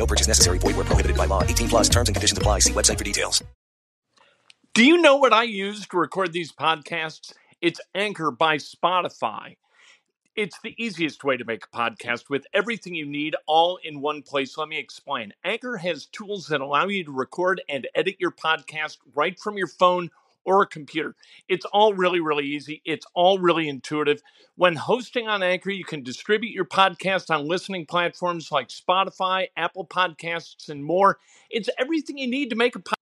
No purchase necessary. Void where prohibited by law. 18 plus terms and conditions apply. See website for details. Do you know what I use to record these podcasts? It's Anchor by Spotify. It's the easiest way to make a podcast with everything you need all in one place. Let me explain. Anchor has tools that allow you to record and edit your podcast right from your phone or a computer. It's all really, really easy. It's all really intuitive. When hosting on Anchor, you can distribute your podcast on listening platforms like Spotify, Apple Podcasts, and more. It's everything you need to make a podcast.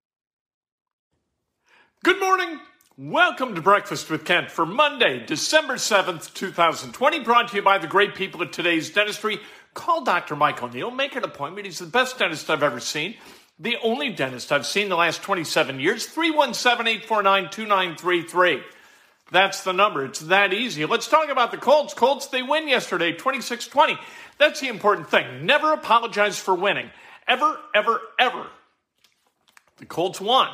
Good morning. Welcome to Breakfast with Kent for Monday, December 7th, 2020, brought to you by the great people at today's dentistry. Call Dr. Mike O'Neill, make an appointment. He's the best dentist I've ever seen, the only dentist I've seen the last 27 years. 317 849 2933. That's the number. It's that easy. Let's talk about the Colts. Colts, they win yesterday, 26 20. That's the important thing. Never apologize for winning. Ever, ever, ever. The Colts won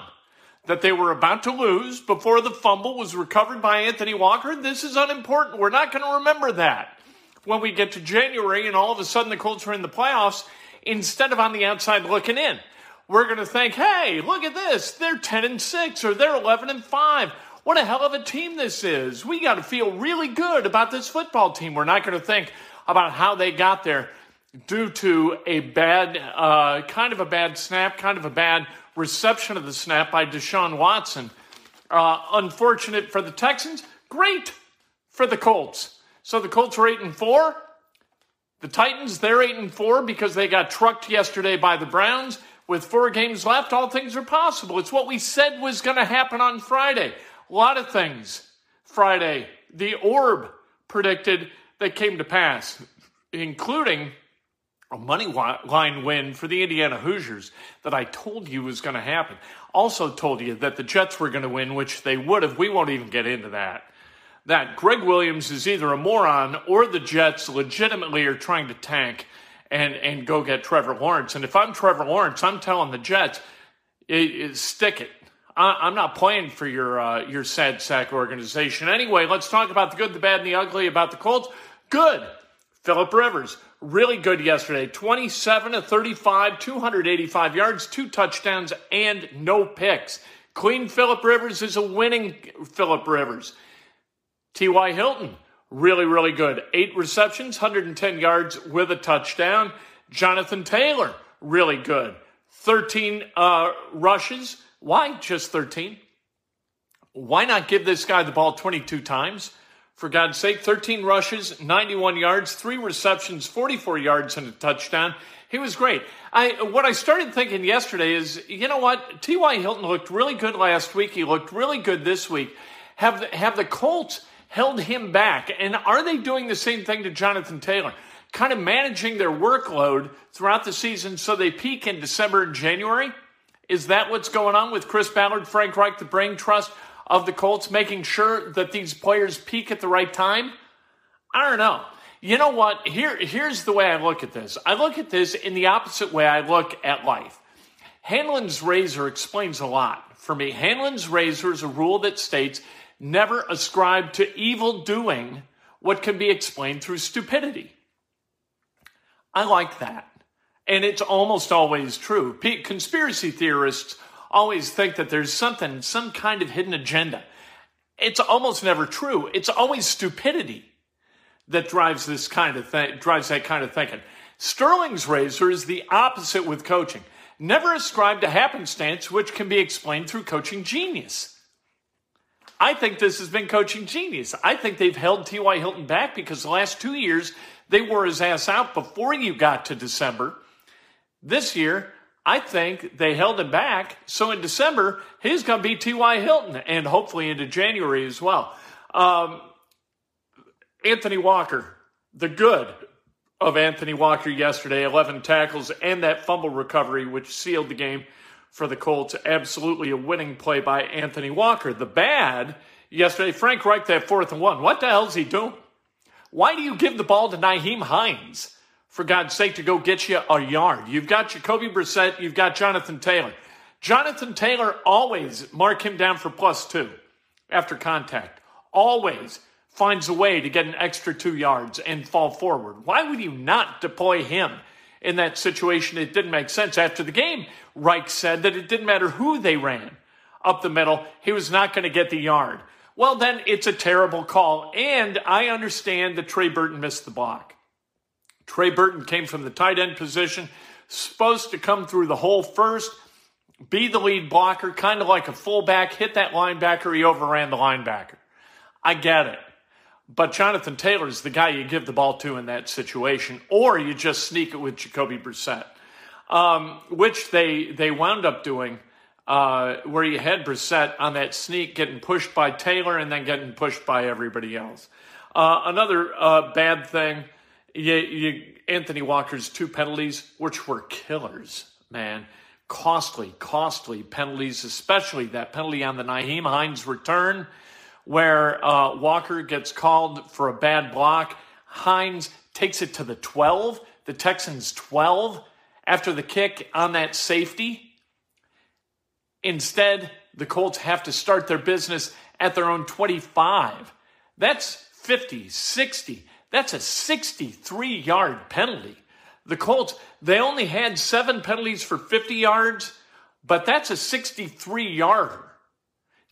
that they were about to lose before the fumble was recovered by Anthony Walker. This is unimportant. We're not going to remember that when we get to January and all of a sudden the Colts are in the playoffs instead of on the outside looking in. We're going to think, hey, look at this. They're 10 and 6 or they're 11 and 5. What a hell of a team this is. We got to feel really good about this football team. We're not going to think about how they got there due to a bad, uh, kind of a bad snap, kind of a bad reception of the snap by Deshaun Watson. Uh, unfortunate for the Texans, great for the Colts. So the Colts are eight and four. The Titans, they're eight and four because they got trucked yesterday by the Browns. With four games left, all things are possible. It's what we said was going to happen on Friday. A lot of things Friday. The orb predicted that came to pass, including a money line win for the Indiana Hoosiers that I told you was going to happen. Also told you that the Jets were going to win, which they would have. We won't even get into that. That Gregg Williams is either a moron or the Jets legitimately are trying to tank and, and go get Trevor Lawrence. And if I'm Trevor Lawrence, I'm telling the Jets, it, it, stick it. I, am not playing for your uh, your sad sack organization. Anyway, let's talk about the good, the bad, and the ugly about the Colts. Good. Philip Rivers, really good yesterday. 27 to 35, 285 yards, two touchdowns, and no picks. Clean Philip Rivers is a winning Philip Rivers. T.Y. Hilton, really, really good. Eight receptions, 110 yards with a touchdown. Jonathan Taylor, really good. 13 uh, rushes. Why just 13? Why not give this guy the ball 22 times? For God's sake, 13 rushes, 91 yards, three receptions, 44 yards, and a touchdown. He was great. I, what I started thinking yesterday is, you know what? T.Y. Hilton looked really good last week. He looked really good this week. Have have the Colts held him back? And are they doing the same thing to Jonathan Taylor? Kind of managing their workload throughout the season so they peak in December and January? Is that what's going on with Chris Ballard, Frank Reich, the brain trust? of the Colts making sure that these players peak at the right time? I don't know. You know what? Here, here's the way I look at this. I look at this in the opposite way I look at life. Hanlon's razor explains a lot for me. Hanlon's razor is a rule that states never ascribe to evil doing what can be explained through stupidity. I like that. And it's almost always true. Conspiracy theorists always think that there's something, some kind of hidden agenda. It's almost never true. It's always stupidity that drives this kind of thing, drives that kind of thinking. Sterling's razor is the opposite with coaching. Never ascribe to happenstance, which can be explained through coaching genius. I think this has been coaching genius. I think they've held T.Y. Hilton back because the last two years they wore his ass out before you got to December. This year, I think they held him back. So in December, he's going to be T.Y. Hilton and hopefully into January as well. Um, Anthony Walker, the good of Anthony Walker yesterday, 11 tackles and that fumble recovery, which sealed the game for the Colts. Absolutely a winning play by Anthony Walker. The bad yesterday, Frank Reich, that fourth and one. What the hell is he doing? Why do you give the ball to Nyheim Hines, for God's sake, to go get you a yard? You've got Jacoby Brissett, you've got Jonathan Taylor. Jonathan Taylor always mark him down for plus two after contact. Always finds a way to get an extra two yards and fall forward. Why would you not deploy him in that situation? It didn't make sense. After the game, Reich said that it didn't matter who they ran up the middle, he was not going to get the yard. Well, then it's a terrible call. And I understand that Trey Burton missed the block. Trey Burton came from the tight end position, supposed to come through the hole first, be the lead blocker, kind of like a fullback, hit that linebacker. He overran the linebacker. I get it. But Jonathan Taylor is the guy you give the ball to in that situation, or you just sneak it with Jacoby Brissett, um, which they they wound up doing, uh, where you had Brissett on that sneak getting pushed by Taylor and then getting pushed by everybody else. Uh, another uh, bad thing, you, you, Anthony Walker's two penalties, which were killers, man. Costly, costly penalties, especially that penalty on the Nyheim Hines return where uh, Walker gets called for a bad block. Hines takes it to the 12, the Texans 12 after the kick on that safety. Instead, the Colts have to start their business at their own 25. That's 50, 60. That's a 63 yard penalty. The Colts, they only had seven penalties for 50 yards, but that's a 63 yarder.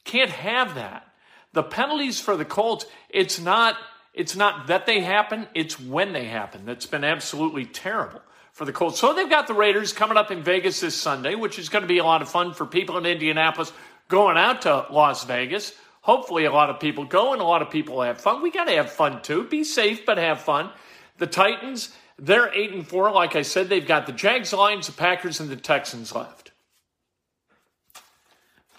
Can't have that. The penalties for the Colts, it's not it's not that they happen, it's when they happen. That's been absolutely terrible for the Colts. So they've got the Raiders coming up in Vegas this Sunday, which is going to be a lot of fun for people in Indianapolis going out to Las Vegas. Hopefully, a lot of people go and a lot of people have fun. We got to have fun too. Be safe, but have fun. The Titans, they're 8 and 4. Like I said, they've got the Jags, Lions, the Packers, and the Texans left.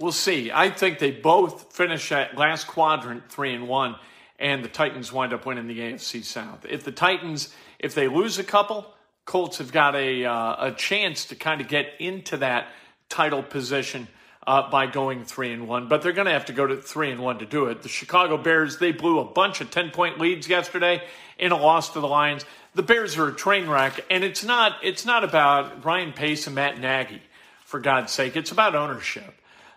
We'll see. I think they both finish at last quadrant three and one, and the Titans wind up winning the AFC South. If the Titans, if they lose a couple, Colts have got a uh, a chance to kind of get into that title position uh, by going three and one. But they're going to have to go to three and one to do it. The Chicago Bears they blew a bunch of ten point leads yesterday in a loss to the Lions. The Bears are a train wreck, and it's not it's not about Ryan Pace and Matt Nagy, for God's sake. It's about ownership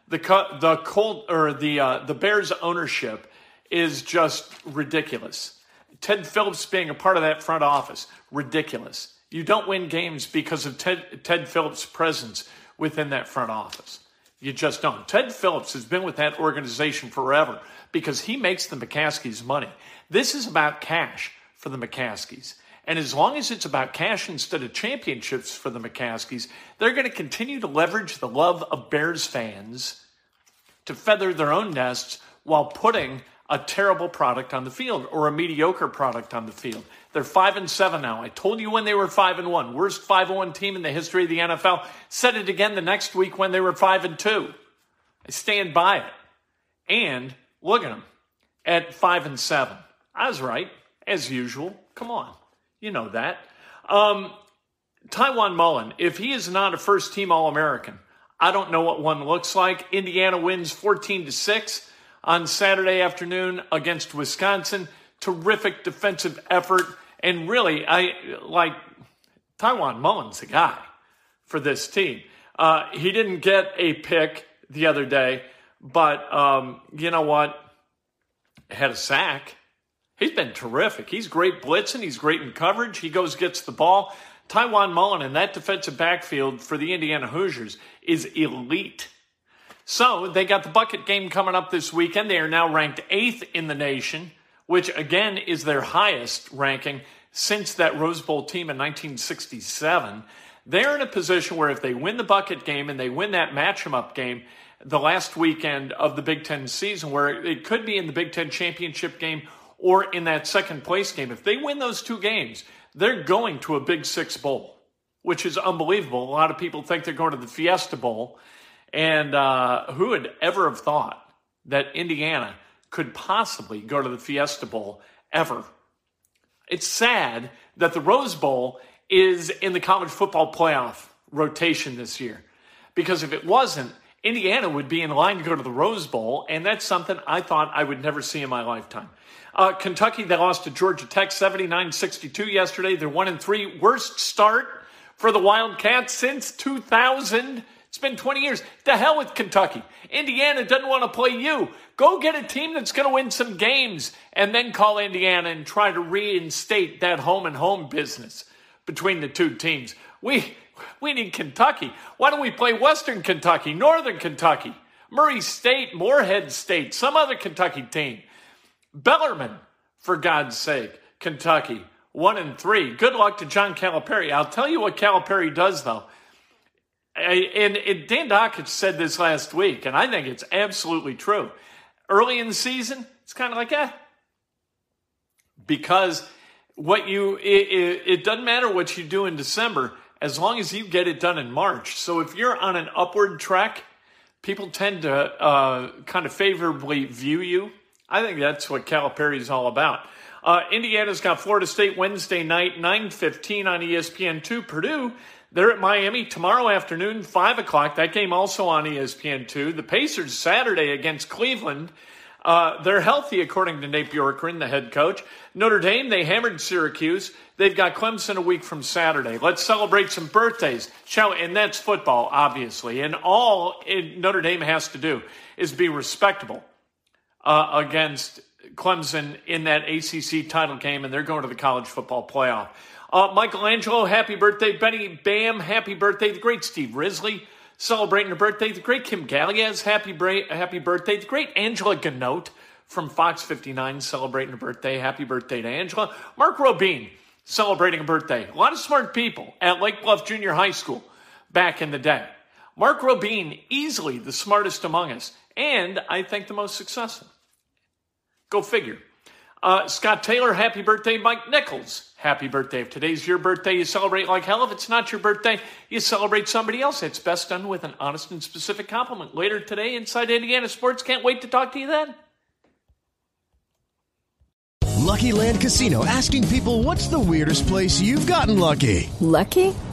the the Colt or the uh, the Bears ownership is just ridiculous. Ted Phillips being a part of that front office, ridiculous. You don't win games because of Ted, Ted Phillips' presence within that front office. You just don't. Ted Phillips has been with that organization forever because he makes the McCaskies money. This is about cash for the McCaskies. And as long as it's about cash instead of championships for the McCaskies, they're going to continue to leverage the love of Bears fans to feather their own nests while putting a terrible product on the field or a mediocre product on the field. They're 5 and 7 now. I told you when they were 5 and 1. Worst 5 and 1 team in the history of the NFL. Said it again the next week when they were 5 and 2. I stand by it. And look at them at 5 and 7. I was right, as usual. Come on. You know that. Um, Tiawan Mullen, if he is not a first team All American, I don't know what one looks like. Indiana wins 14 to 6 on Saturday afternoon against Wisconsin. Terrific defensive effort. And really, I like Tiawan Mullen's the guy for this team. Uh, he didn't get a pick the other day, but um, you know what? Had a sack. He's been terrific. He's great blitzing. He's great in coverage. He goes, gets the ball. Tiawan Mullen in that defensive backfield for the Indiana Hoosiers is elite. So they got the bucket game coming up this weekend. They are now ranked eighth in the nation, which again is their highest ranking since that Rose Bowl team in 1967. They're in a position where if they win the bucket game and they win that match 'em up game, the last weekend of the Big Ten season, where it could be in the Big Ten championship game or in that second place game. If they win those two games, they're going to a Big Six Bowl, which is unbelievable. A lot of people think they're going to the Fiesta Bowl. And uh, who would ever have thought that Indiana could possibly go to the Fiesta Bowl ever? It's sad that the Rose Bowl is in the college football playoff rotation this year. Because if it wasn't, Indiana would be in line to go to the Rose Bowl, and that's something I thought I would never see in my lifetime. Uh, Kentucky, they lost to Georgia Tech 79 62 yesterday. They're 1 and 3. Worst start for the Wildcats since 2000. It's been 20 years. To hell with Kentucky. Indiana doesn't want to play you. Go get a team that's going to win some games and then call Indiana and try to reinstate that home and home business between the two teams. We we need Kentucky. Why don't we play Western Kentucky, Northern Kentucky, Murray State, Morehead State, some other Kentucky team? Bellarmine, for God's sake, Kentucky, one and three. Good luck to John Calipari. I'll tell you what Calipari does, though. And, and Dan Dakich said this last week, and I think it's absolutely true. Early in the season, it's kind of like, eh. Because what you, it, it, it doesn't matter what you do in December as long as you get it done in March. So if you're on an upward track, people tend to uh, kind of favorably view you. I think that's what Calipari is all about. Uh, Indiana's got Florida State Wednesday night, 9.15 on ESPN2. Purdue, they're at Miami tomorrow afternoon, 5 o'clock. That game also on ESPN2. The Pacers Saturday against Cleveland. Uh, they're healthy, according to Nate Bjorkgren, the head coach. Notre Dame, they hammered Syracuse. They've got Clemson a week from Saturday. Let's celebrate some birthdays, shall we? And that's football, obviously. And all Notre Dame has to do is be respectable uh, against Clemson in that ACC title game, and they're going to the college football playoff. Uh, Michelangelo, happy birthday. Benny Bam, happy birthday. The great Steve Risley celebrating her birthday. The great Kim Galiaz, happy, bra- happy birthday. The great Angela Ganote from Fox 59 celebrating her birthday. Happy birthday to Angela. Mark Robine celebrating a birthday. A lot of smart people at Lake Bluff Junior High School back in the day. Mark Robine, easily the smartest among us, and I think the most successful. Go figure. Uh, Scott Taylor, happy birthday. Mike Nichols, happy birthday. If today's your birthday, you celebrate like hell. If it's not your birthday, you celebrate somebody else. It's best done with an honest and specific compliment. Later today, Inside Indiana Sports. Can't wait to talk to you then. Lucky Land Casino asking people what's the weirdest place you've gotten lucky? Lucky?